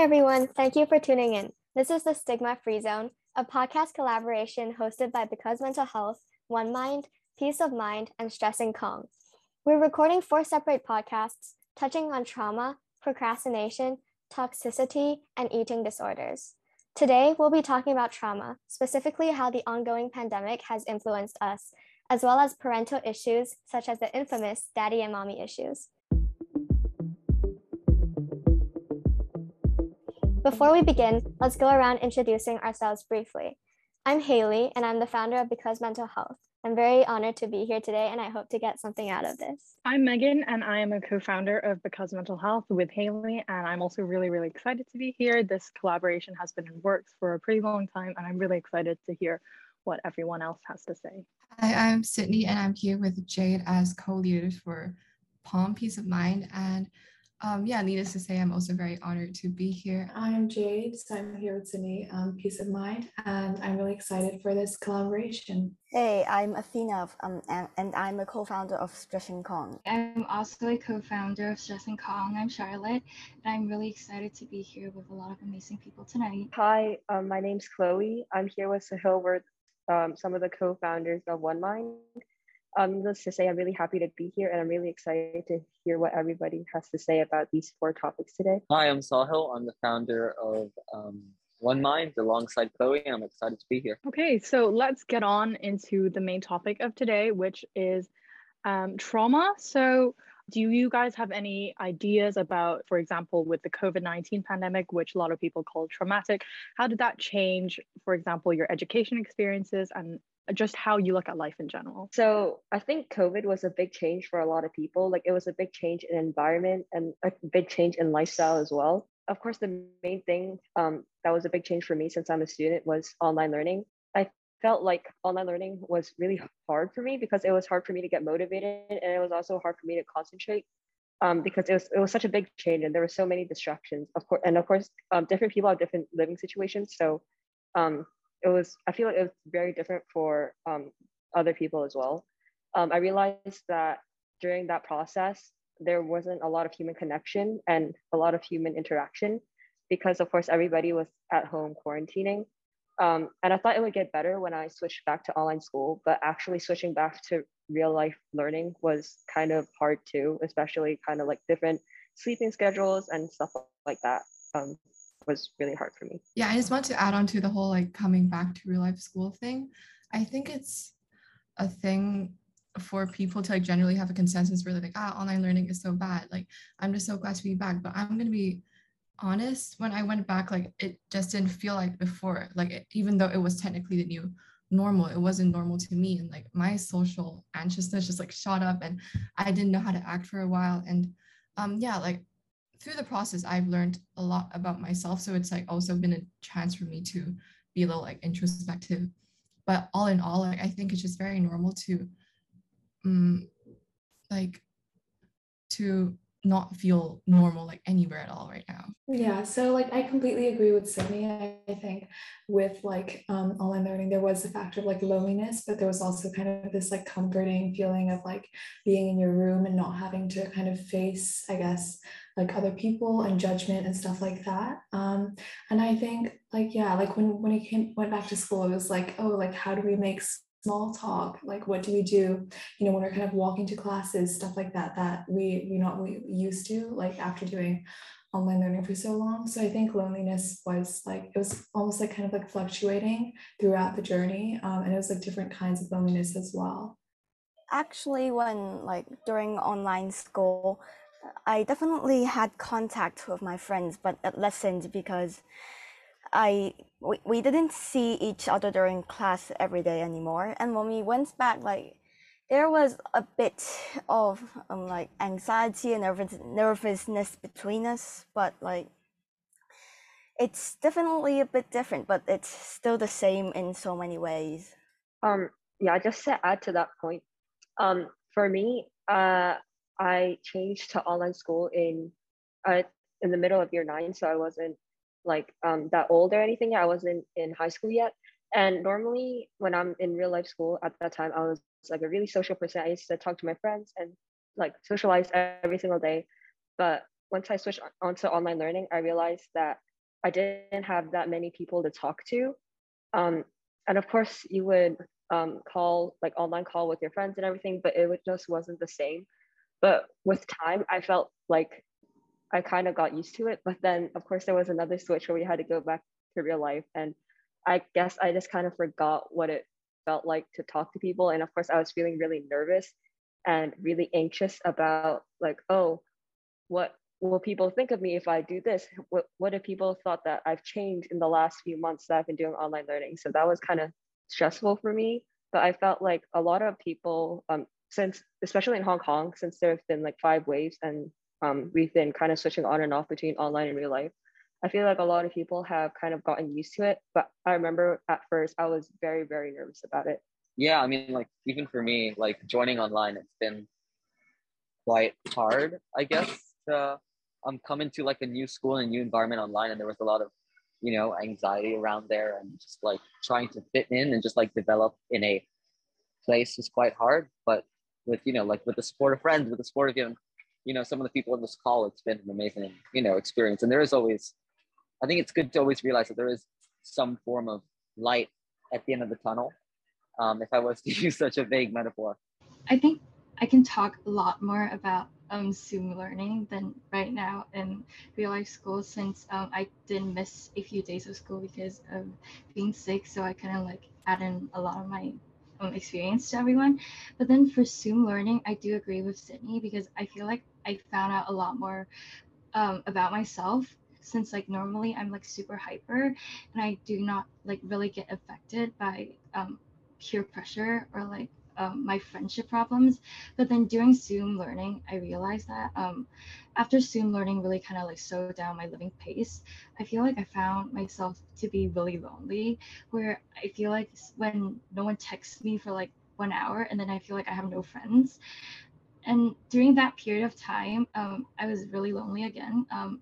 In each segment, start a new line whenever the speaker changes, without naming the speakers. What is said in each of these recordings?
Hi, everyone. Thank you for tuning in. This is the Stigma Free Zone, a podcast collaboration hosted by Because Mental Health, One Mind, Peace of Mind, and Stressing Kong. We're recording four separate podcasts touching on trauma, procrastination, toxicity, and eating disorders. Today, we'll be talking about trauma, specifically how the ongoing pandemic has influenced us, as well as parental issues such as the infamous daddy and mommy issues. Before we begin, let's go around introducing ourselves briefly. I'm Haley, and I'm the founder of Because Mental Health. I'm very honored to be here today, and I hope to get something out of this.
I'm Megan, and I am a co founder of Because Mental Health with Haley, and I'm also really, really excited to be here. This collaboration has been in works for a pretty long time, and I'm really excited to hear what everyone else has to say.
Hi, I'm Sydney, and I'm here with Jade as co leaders for Palm Peace of Mind. And um, yeah, needless to say, I'm also very honored to be here.
I'm Jade, so I'm here with Sydney, um, Peace of Mind, and I'm really excited for this collaboration.
Hey, I'm Athena, um, and, and I'm a co-founder of Stressing Kong.
I'm also a co-founder of Stressing Kong. I'm Charlotte, and I'm really excited to be here with a lot of amazing people tonight.
Hi, um, my name's Chloe. I'm here with Sahil. We're um, some of the co-founders of One Mind. Um, needless to say, I'm really happy to be here and I'm really excited to hear what everybody has to say about these four topics today.
Hi, I'm Sahil. I'm the founder of um, One Mind alongside Chloe. I'm excited to be here.
Okay, so let's get on into the main topic of today, which is um, trauma. So, do you guys have any ideas about, for example, with the COVID 19 pandemic, which a lot of people call traumatic? How did that change, for example, your education experiences and just how you look at life in general?
So I think COVID was a big change for a lot of people. Like it was a big change in environment and a big change in lifestyle as well. Of course, the main thing um, that was a big change for me since I'm a student was online learning. I felt like online learning was really hard for me because it was hard for me to get motivated and it was also hard for me to concentrate um, because it was it was such a big change and there were so many distractions. Of course, and of course, um, different people have different living situations. So um, it was i feel like it was very different for um, other people as well. Um, i realized that during that process there wasn't a lot of human connection and a lot of human interaction because of course everybody was at home quarantining. Um, and i thought it would get better when i switched back to online school but actually switching back to real life learning was kind of hard too especially kind of like different sleeping schedules and stuff like that. Um, was really hard for me.
Yeah, I just want to add on to the whole like coming back to real life school thing. I think it's a thing for people to like generally have a consensus where they're like, ah, online learning is so bad. Like, I'm just so glad to be back. But I'm gonna be honest, when I went back, like it just didn't feel like before. Like it, even though it was technically the new normal, it wasn't normal to me. And like my social anxiousness just like shot up and I didn't know how to act for a while. And um yeah, like through the process, I've learned a lot about myself. So it's like also been a chance for me to be a little like introspective. But all in all, like I think it's just very normal to um, like to not feel normal like anywhere at all right now.
Yeah, so like I completely agree with Sydney. I, I think with like um, online learning, there was the factor of like loneliness, but there was also kind of this like comforting feeling of like being in your room and not having to kind of face, I guess, like other people and judgment and stuff like that. Um, and I think like yeah, like when when he came went back to school, it was like oh like how do we make small talk? Like what do we do you know when we're kind of walking to classes stuff like that that we you know we used to like after doing online learning for so long. So i think loneliness was like it was almost like kind of like fluctuating throughout the journey um, and it was like different kinds of loneliness as well.
Actually when like during online school i definitely had contact with my friends but it lessened because I we, we didn't see each other during class every day anymore. And when we went back, like there was a bit of um, like anxiety and nervous, nervousness between us, but like it's definitely a bit different, but it's still the same in so many ways.
Um, yeah, just to add to that point, um, for me, uh, I changed to online school in uh, in the middle of year nine, so I wasn't like um, that old or anything. I wasn't in high school yet. And normally, when I'm in real life school at that time, I was like a really social person. I used to talk to my friends and like socialize every single day. But once I switched onto online learning, I realized that I didn't have that many people to talk to. Um, and of course, you would um, call like online call with your friends and everything, but it just wasn't the same. But with time, I felt like I kind of got used to it. But then, of course, there was another switch where we had to go back to real life. And I guess I just kind of forgot what it felt like to talk to people. And of course, I was feeling really nervous and really anxious about, like, oh, what will people think of me if I do this? What, what if people thought that I've changed in the last few months that I've been doing online learning? So that was kind of stressful for me. But I felt like a lot of people, um, since especially in Hong Kong, since there have been like five waves and um, we've been kind of switching on and off between online and real life. I feel like a lot of people have kind of gotten used to it, but I remember at first I was very, very nervous about it.
Yeah, I mean, like even for me, like joining online, it's been quite hard, I guess, to um come into like a new school and new environment online, and there was a lot of, you know, anxiety around there, and just like trying to fit in and just like develop in a place is quite hard. But with you know, like with the support of friends, with the support of even you know some of the people in this call it's been an amazing you know experience. And there is always i think it's good to always realize that there is some form of light at the end of the tunnel um, if i was to use such a vague metaphor.
I think i can talk a lot more about um, zoom learning than right now in real life school since um, i did miss a few days of school because of being sick. So i kind of like add in a lot of my experience to everyone. But then for Zoom learning, I do agree with Sydney because I feel like I found out a lot more um, about myself since like normally I'm like super hyper and I do not like really get affected by um, peer pressure or like um, my friendship problems. But then during Zoom learning, I realized that um, after Zoom learning really kind of like slowed down my living pace, I feel like I found myself to be really lonely, where I feel like when no one texts me for like one hour and then I feel like I have no friends. And during that period of time, um, I was really lonely again. Um,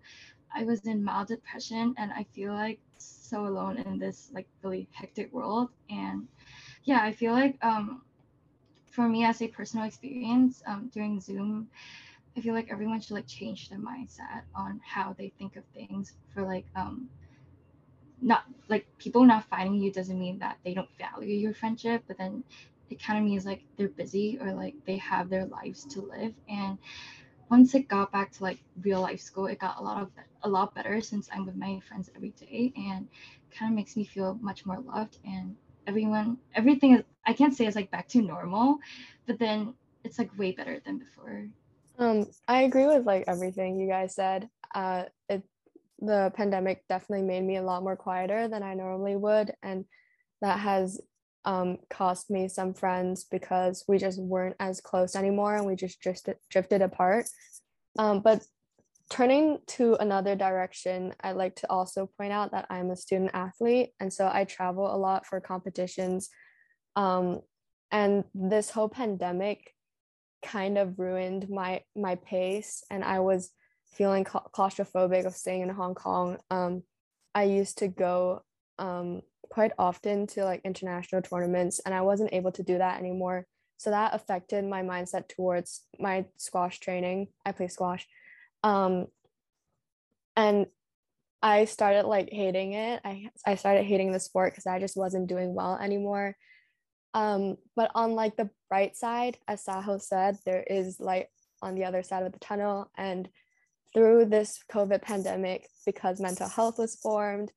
I was in mild depression and I feel like so alone in this like really hectic world. And yeah, I feel like um, for me as a personal experience um, during Zoom, I feel like everyone should like change their mindset on how they think of things for like um not like people not finding you doesn't mean that they don't value your friendship, but then it kind of means like they're busy or like they have their lives to live. And once it got back to like real life school it got a lot of a lot better since i'm with my friends every day and kind of makes me feel much more loved and everyone everything is i can't say it's like back to normal but then it's like way better than before.
Um i agree with like everything you guys said. Uh it the pandemic definitely made me a lot more quieter than i normally would and that has um, cost me some friends because we just weren't as close anymore and we just drifted, drifted apart. Um, but turning to another direction, I'd like to also point out that I'm a student athlete. And so I travel a lot for competitions. Um, and this whole pandemic kind of ruined my my pace and I was feeling claustrophobic of staying in Hong Kong. Um, I used to go um, quite often to like international tournaments and I wasn't able to do that anymore. So that affected my mindset towards my squash training. I play squash um and i started like hating it. I i started hating the sport because i just wasn't doing well anymore. Um but on like the bright side as Sahil said there is light on the other side of the tunnel. And through this covid pandemic because mental health was formed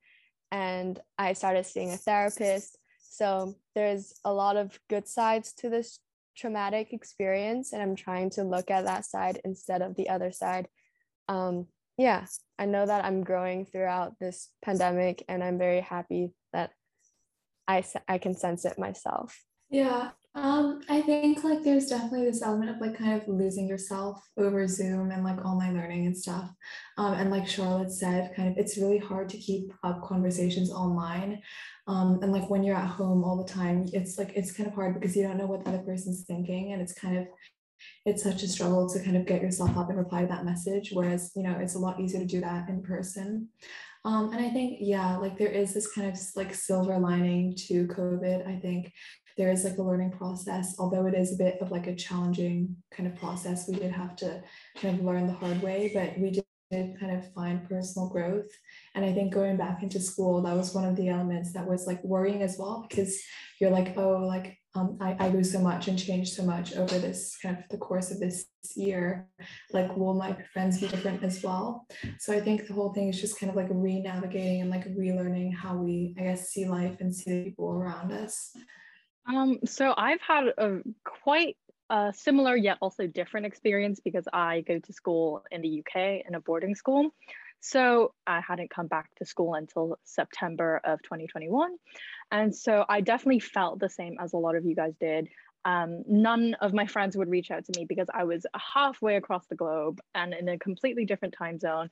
and i started seeing a therapist so there's a lot of good sides to this traumatic experience. And i'm trying to look at that side instead of the other side um, yeah, I know that I'm growing throughout this pandemic, and I'm very happy that I I can sense it myself.
Yeah, um, I think like there's definitely this element of like kind of losing yourself over Zoom and like online learning and stuff. Um, and like Charlotte said, kind of it's really hard to keep up conversations online. Um, and like when you're at home all the time, it's like it's kind of hard because you don't know what the other person's thinking, and it's kind of it's such a struggle to kind of get yourself up and reply to that message whereas you know it's a lot easier to do that in person um, and i think yeah like there is this kind of like silver lining to covid i think there is like a learning process although it is a bit of like a challenging kind of process we did have to kind of learn the hard way but we did kind of find personal growth. And I think going back into school, that was one of the elements that was like worrying as well, because you're like, oh, like um, I, I grew so much and changed so much over this kind of the course of this year. Like, will my friends be different as well? So I think the whole thing is just kind of like re-navigating and like relearning how we, I guess, see life and see the people around us.
Um, so I've had a quite a similar yet also different experience because I go to school in the UK in a boarding school. So I hadn't come back to school until September of 2021. And so I definitely felt the same as a lot of you guys did um, none of my friends would reach out to me because I was halfway across the globe and in a completely different time zone.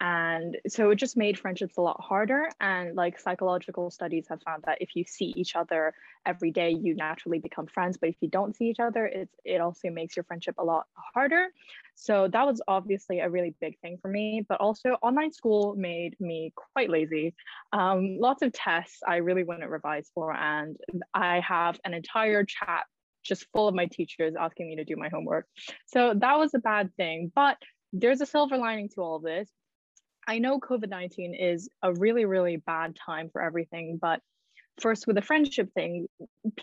And so it just made friendships a lot harder. And like psychological studies have found that if you see each other every day, you naturally become friends. But if you don't see each other, it's, it also makes your friendship a lot harder. So that was obviously a really big thing for me. But also, online school made me quite lazy. Um, lots of tests I really wouldn't for. And I have an entire chat just full of my teachers asking me to do my homework. So that was a bad thing. But there's a silver lining to all of this. I know COVID 19 is a really, really bad time for everything. But first, with the friendship thing,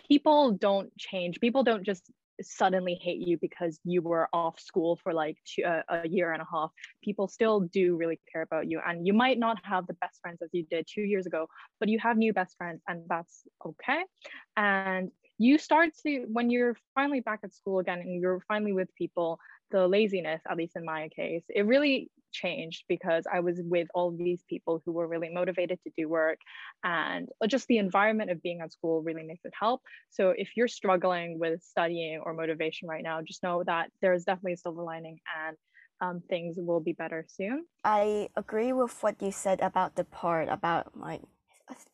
people don't change. People don't just suddenly hate you because you were off school for like two, uh, a year and a half people still do really care about you and you might not have the best friends as you did two years ago but you have new best friends and that's okay. And you start to when you're finally back at school again and you're finally with people the laziness at least in my case it really changed because i was with all these people who were really motivated to do work. And just the environment of being at school really makes it help. So if you're struggling with studying or motivation right now just know that there's definitely a silver lining and um, things will be better soon.
I agree with what you said about the part about like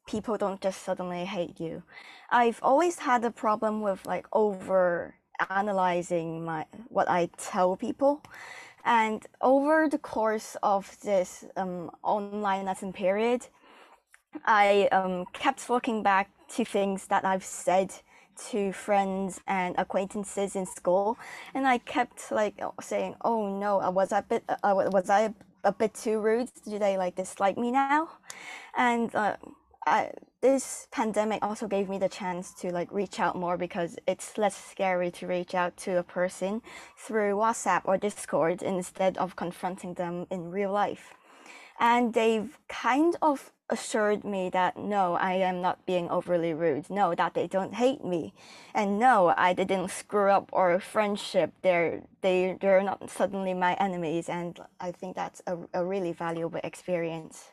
people don't just suddenly hate you. I've always had a problem with like over analyzing my what I tell people. And over the course of this um, online lesson period, I um, kept looking back to things that I've said to friends and acquaintances in school, and I kept like saying, "Oh no, was I a bit? Uh, was I a bit too rude? Do they like dislike me now?" And uh, I, this pandemic also gave me the chance to like reach out more because it's less scary to reach out to a person through WhatsApp or Discord instead of confronting them in real life. And they've kind of assured me that no, I am not being overly rude. No, that they don't hate me. And no, I didn't screw up our friendship. They're they they're not suddenly my enemies and I think that's a, a really valuable experience.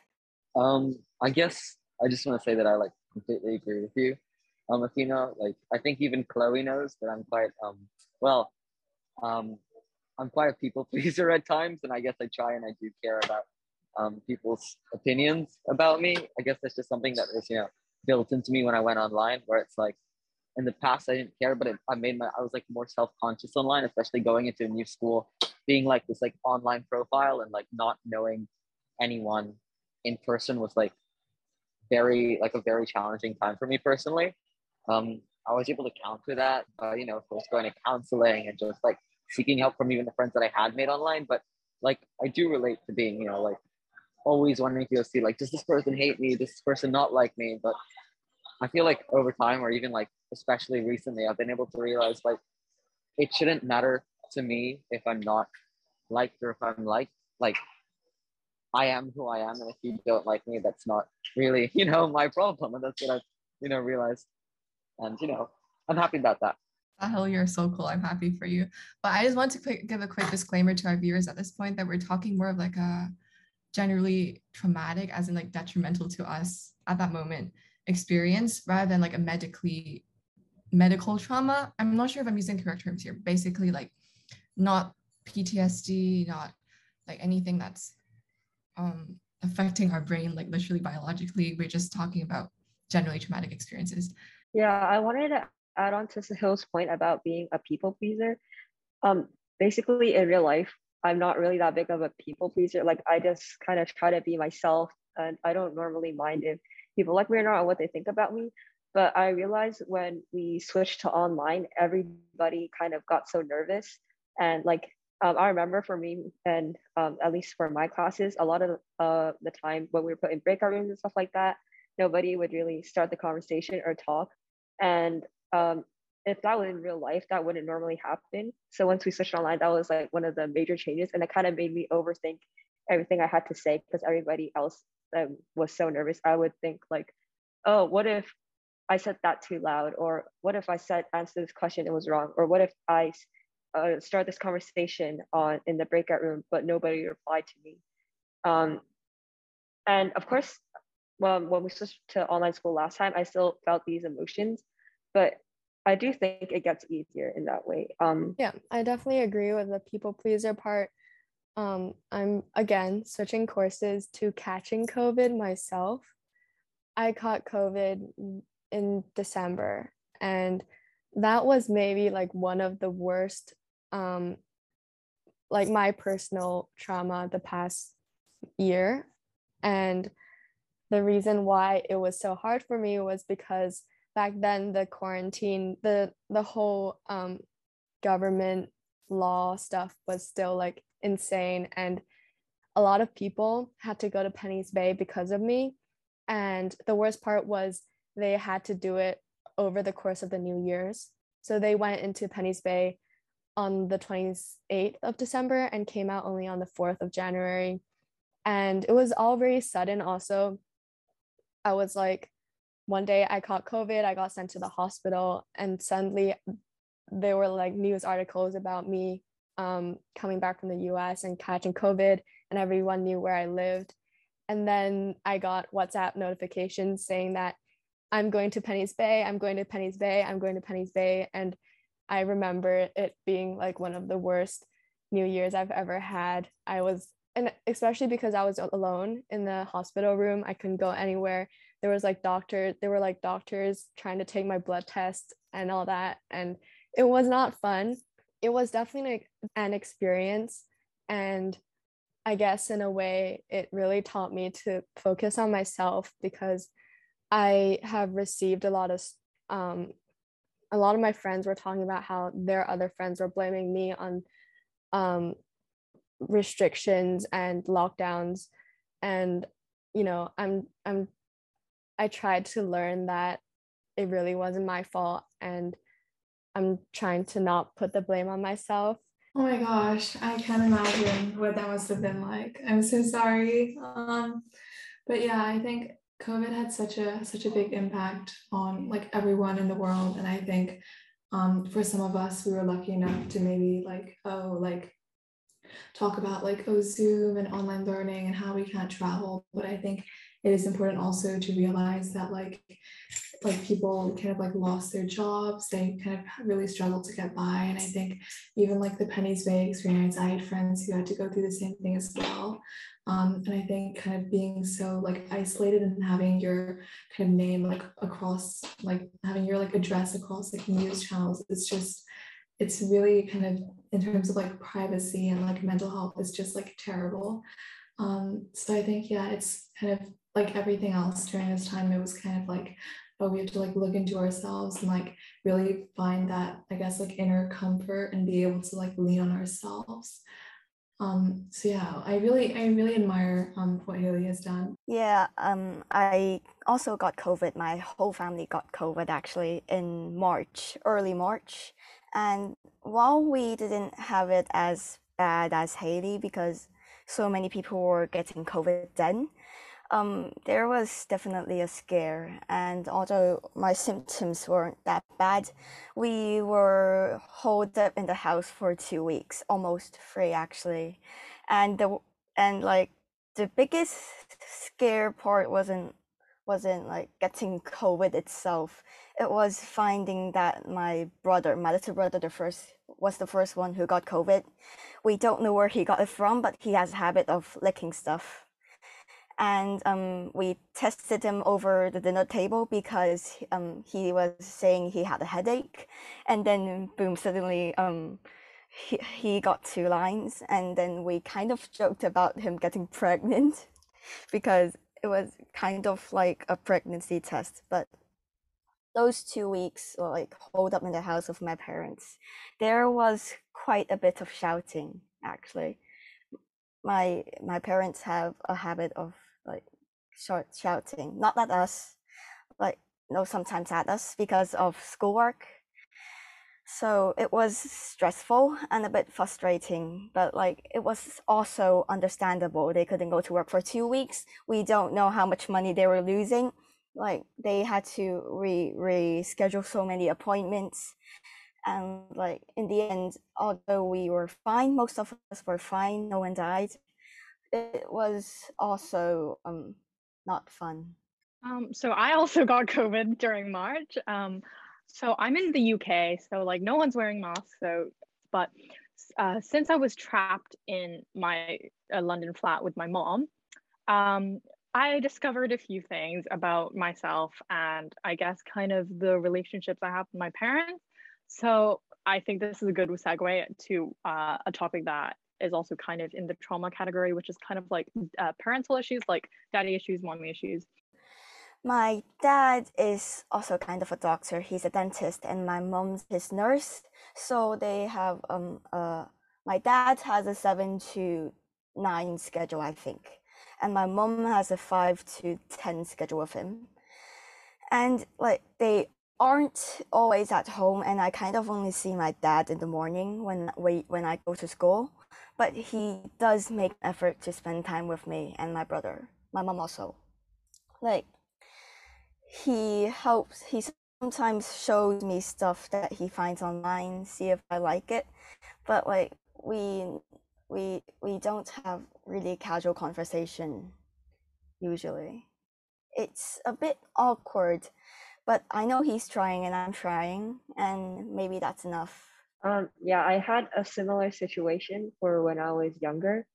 Um I guess I just want to say that I like completely agree with you, um, Athena. Like I think even Chloe knows that I'm quite um well, um, I'm quite a people pleaser at times, and I guess I try and I do care about um people's opinions about me. I guess that's just something that was you know built into me when I went online, where it's like in the past I didn't care, but it, I made my I was like more self conscious online, especially going into a new school, being like this like online profile and like not knowing anyone in person was like very like a very challenging time for me personally. Um, I was able to counter that, uh, you know, first going to counseling and just like seeking help from even the friends that I had made online. But like, I do relate to being, you know, like always wanting to see like, does this person hate me? Does this person not like me? But I feel like over time, or even like especially recently, I've been able to realize like it shouldn't matter to me if I'm not liked or if I'm liked. Like I am who I am, and if you don't like me, that's not really, you know, my problem. And that's what I've, you know, realized. And you know, I'm happy about that.
Sahil, you're so cool. I'm happy for you. But I just want to quick, give a quick disclaimer to our viewers at this point that we're talking more of like a generally traumatic, as in like detrimental to us at that moment experience, rather than like a medically medical trauma. I'm not sure if I'm using correct terms here. Basically, like not PTSD, not like anything that's um, affecting our brain, like literally biologically. We're just talking about generally traumatic experiences.
Yeah, I wanted to add on to Sahil's point about being a people pleaser. Um, basically, in real life, I'm not really that big of a people pleaser. Like, I just kind of try to be myself, and I don't normally mind if people like me or not or what they think about me. But I realized when we switched to online, everybody kind of got so nervous and like um, I remember for me and um, at least for my classes, a lot of uh, the time when we were put in breakout rooms and stuff like that, nobody would really start the conversation or talk. And um, if that was in real life, that wouldn't normally happen. So once we switched online, that was like one of the major changes, and it kind of made me overthink everything I had to say because everybody else um, was so nervous. I would think like, oh, what if I said that too loud, or what if I said answer this question and was wrong, or what if I uh, start this conversation on in the breakout room, but nobody replied to me. Um, and of course, well, when we switched to online school last time, I still felt these emotions, but I do think it gets easier in that way. Um,
yeah, I definitely agree with the people pleaser part. Um, I'm again switching courses to catching COVID myself. I caught COVID in December, and that was maybe like one of the worst um, like my personal trauma the past year. And the reason why it was so hard for me was because back then the quarantine, the the whole um, government law stuff was still like insane and a lot of people had to go to Penny's Bay because of me. And the worst part was they had to do it over the course of the New Year's. So they went into Penny's Bay on the 28th of December and came out only on the 4th of January. And it was all very sudden, also. I was like, one day I caught COVID, I got sent to the hospital, and suddenly there were like news articles about me um, coming back from the US and catching COVID, and everyone knew where I lived. And then I got WhatsApp notifications saying that I'm going to Penny's Bay, I'm going to Penny's Bay, I'm going to Penny's Bay. And I remember it being like one of the worst New Year's I've ever had. I was, and especially because I was alone in the hospital room, I couldn't go anywhere. There was like doctors, there were like doctors trying to take my blood test and all that, and it was not fun. It was definitely an experience, and I guess in a way, it really taught me to focus on myself because I have received a lot of um, a lot of my friends were talking about how their other friends were blaming me on um, restrictions and lockdowns. And you know i'm i'm i tried to learn that it really wasn't my fault and i'm trying to not put the blame on myself.
Oh my gosh i can't imagine what that must have been like. I'm so sorry um but yeah i think COVID had such a such a big impact on like everyone in the world, and I think um, for some of us, we were lucky enough to maybe like oh like talk about like oh Zoom and online learning and how we can't travel, but I think it is important also to realize that like like people kind of like lost their jobs. They kind of really struggled to get by. And i think even like the penny's bay experience i had friends who had to go through the same thing as well um, and I think kind of being so like isolated and having your kind of name like across like having your like address across like news channels, it's just it's really kind of in terms of like privacy and like mental health is just like terrible. Um, so I think yeah, it's kind of like everything else during this time. It was kind of like oh we have to like look into ourselves and like really find that I guess like inner comfort and be able to like lean on ourselves. Um, so yeah, I really, I really admire um, what Haley has done.
Yeah, um, I also got COVID. My whole family got COVID actually in March, early March. And while we didn't have it as bad as Haley because so many people were getting COVID then, um, there was definitely a scare. And although my symptoms weren't that bad, we were holed up in the house for two weeks, almost three actually. And the and like the biggest scare part wasn't wasn't like getting COVID itself. It was finding that my brother, my little brother, the first was the first one who got COVID. We don't know where he got it from, but he has a habit of licking stuff and um, we tested him over the dinner table because um, he was saying he had a headache. And then boom suddenly um, he, he got two lines. And then we kind of joked about him getting pregnant because it was kind of like a pregnancy test. But those two weeks like hold up in the house of my parents. There was quite a bit of shouting actually. My my parents have a habit of short shouting, not at us, like no sometimes at us because of schoolwork. So it was stressful and a bit frustrating, but like it was also understandable. They couldn't go to work for two weeks. We don't know how much money they were losing. Like they had to re reschedule so many appointments. And like in the end, although we were fine, most of us were fine, no one died. It was also um not fun.
Um, so I also got COVID during March. Um, so I'm in the UK, so like no one's wearing masks. So, but uh, since I was trapped in my uh, London flat with my mom, um, I discovered a few things about myself and I guess kind of the relationships I have with my parents. So I think this is a good segue to uh, a topic that is also kind of in the trauma category, which is kind of like uh, parental issues, like daddy issues, mommy issues.
My dad is also kind of a doctor. He's a dentist, and my mom's his nurse. So they have um uh my dad has a seven to nine schedule, I think, and my mom has a five to ten schedule with him. And like they aren't always at home, and I kind of only see my dad in the morning when we when I go to school. But he does make effort to spend time with me and my brother. My mom also. Like he helps he sometimes shows me stuff that he finds online see if i like it but like we we we don't have really casual conversation usually it's a bit awkward but i know he's trying and i'm trying and maybe that's enough
um yeah i had a similar situation for when i was younger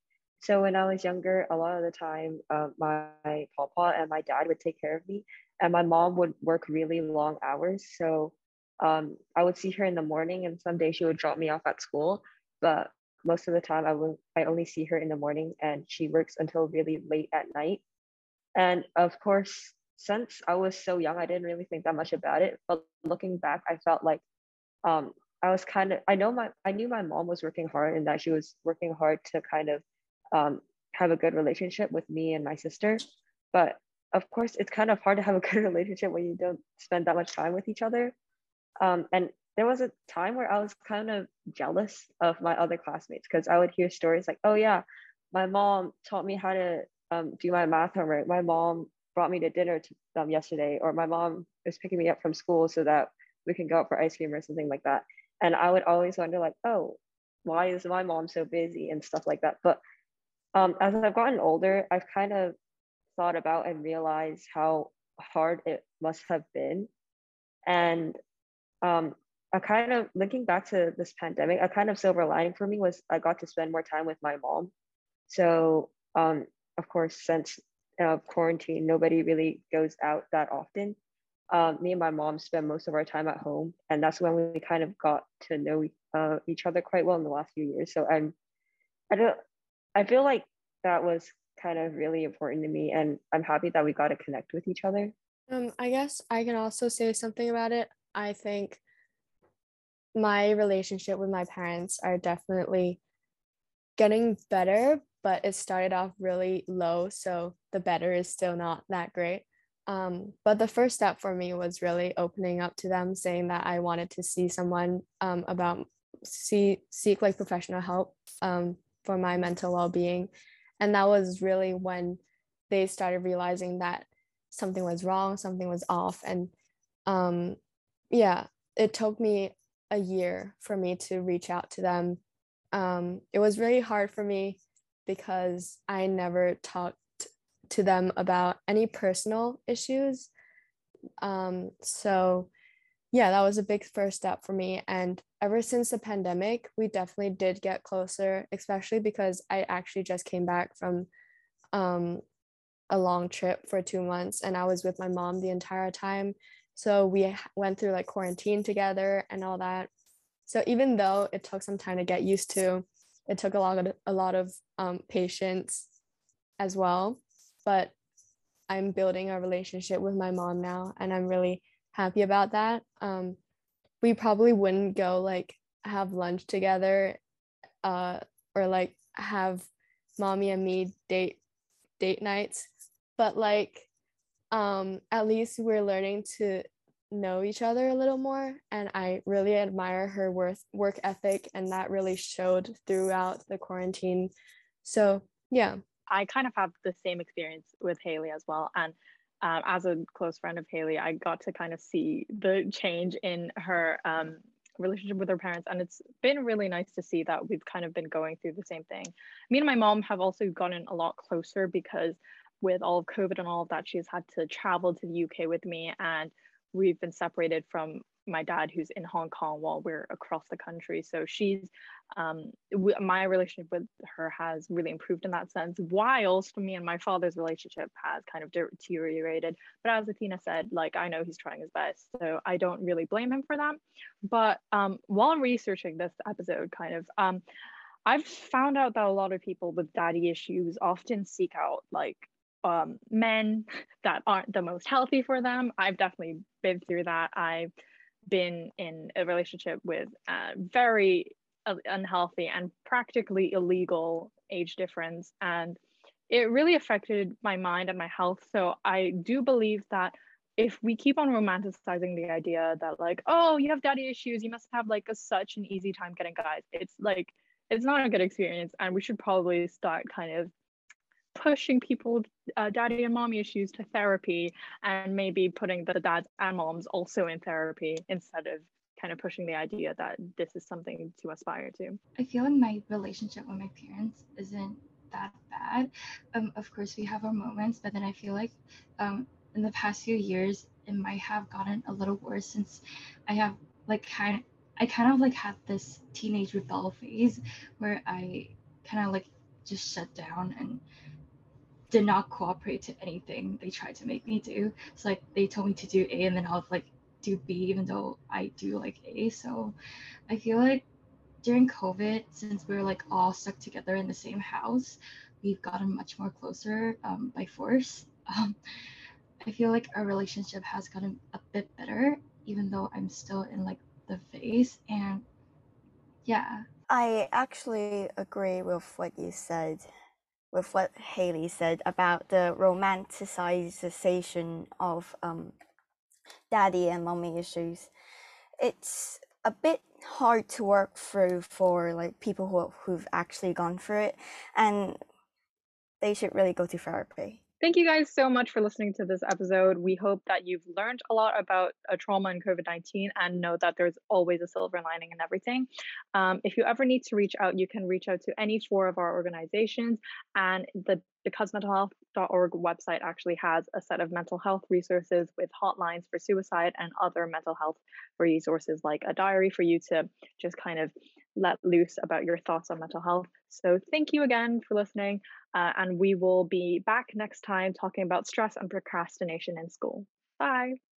so when i was younger a lot of the time uh, my, papa and my dad would take care of me and my mom would work really long hours. So um, I would see her in the morning, and some days she would drop me off at school. But most of the time, I will I only see her in the morning, and she works until really late at night. And of course, since I was so young, I didn't really think that much about it. But looking back, I felt like um, I was kind of I know my I knew my mom was working hard and that she was working hard to kind of um, have a good relationship with me and my sister. But of course, it's kind of hard to have a good relationship when you don't spend that much time with each other. Um, and there was a time where I was kind of jealous of my other classmates because I would hear stories like, oh, yeah, my mom taught me how to um, do my math homework. My mom brought me to dinner to, um, yesterday, or my mom is picking me up from school so that we can go out for ice cream or something like that. And I would always wonder, like, oh, why is my mom so busy and stuff like that. But um, as I've gotten older, I've kind of thought about and realized how hard it must have been. And um, I kind of looking back to this pandemic, a kind of silver lining for me was I got to spend more time with my mom. So, um, of course, since uh, quarantine, nobody really goes out that often. Um, me and my mom spend most of our time at home, and that's when we kind of got to know uh, each other quite well in the last few years. So I'm, I don't, I feel like that was kind of really important to me and i'm happy that we got to connect with each other.
Um i guess i can also say something about it. I think my relationship with my parents are definitely getting better but it started off really low so the better is still not that great um, but the first step for me was really opening up to them saying that i wanted to see someone um, about see seek like professional help um, for my mental well-being. And that was really when they started realizing that something was wrong something was off and um yeah it took me a year for me to reach out to them. Um it was really hard for me because i never talked to them about any personal issues um so yeah that was a big first step for me and ever since the pandemic, we definitely did get closer, especially because I actually just came back from um, a long trip for two months and I was with my mom the entire time. So we went through like quarantine together and all that. So even though it took some time to get used to, it took a lot of a lot of um, patience as well. But I'm building a relationship with my mom now, and I'm really happy about that. Um, we probably wouldn't go like have lunch together uh
or like have mommy and me date date nights but like um at least we're learning to know each other a little more and i really admire her work work ethic and that really showed throughout the quarantine so yeah
i kind of have the same experience with haley as well. And um, as a close friend of haley i got to kind of see the change in her um, relationship with her parents. And it's been really nice to see that we've kind of been going through the same thing. Me and my mom have also gotten a lot closer because with all of covid and all of that she's had to travel to the uk with me. And we've been separated from my dad who's in Hong Kong while we're across the country. So she's um, w- my relationship with her has really improved in that sense. Whilst me and my father's relationship has kind of deteriorated. But as Athena said, like I know he's trying his best, so I don't really blame him for that. But um, while researching this episode, kind of. Um, I've found out that a lot of people with daddy issues often seek out like um, men that aren't the most healthy for them. I've definitely been through that. I've been in a relationship with a very uh, unhealthy and practically illegal age difference. And it really affected my mind and my health. So I do believe that if we keep on romanticizing the idea that like oh you have daddy issues you must have like a, such an easy time getting guys it's like it's not a good experience and we should probably start kind of pushing people uh, daddy and mommy issues to therapy and maybe putting the dads and moms also in therapy instead of kind of pushing the idea that this is something to aspire to.
I feel like my relationship with my parents isn't that bad. Um, of course we have our moments but then i feel like um, in the past few years it might have gotten a little worse since i have like kind i kind of like had this teenage rebel phase where i kind of like just shut down and did not cooperate to anything they tried to make me do. So like they told me to do A and then I'll like do B even though I do like A. So I feel like during COVID, since we were like all stuck together in the same house, we've gotten much more closer um, by force. Um, I feel like our relationship has gotten a bit better, even though I'm still in like the phase. And yeah.
I actually agree with what you said with what Haley said about the romanticization of um, daddy and mommy issues. It's a bit hard to work through for like people who who've actually gone through it, and they should really go to therapy.
Thank you guys so much for listening to this episode. We hope that you've learned a lot about a trauma and COVID 19 and know that there's always a silver lining in everything. Um, if you ever need to reach out, you can reach out to any four of our organizations. And the becausementalhealth.org website actually has a set of mental health resources with hotlines for suicide and other mental health resources like a diary for you to just kind of let loose about your thoughts on mental health. So, thank you again for listening. Uh, and we will be back next time talking about stress and procrastination in school. Bye.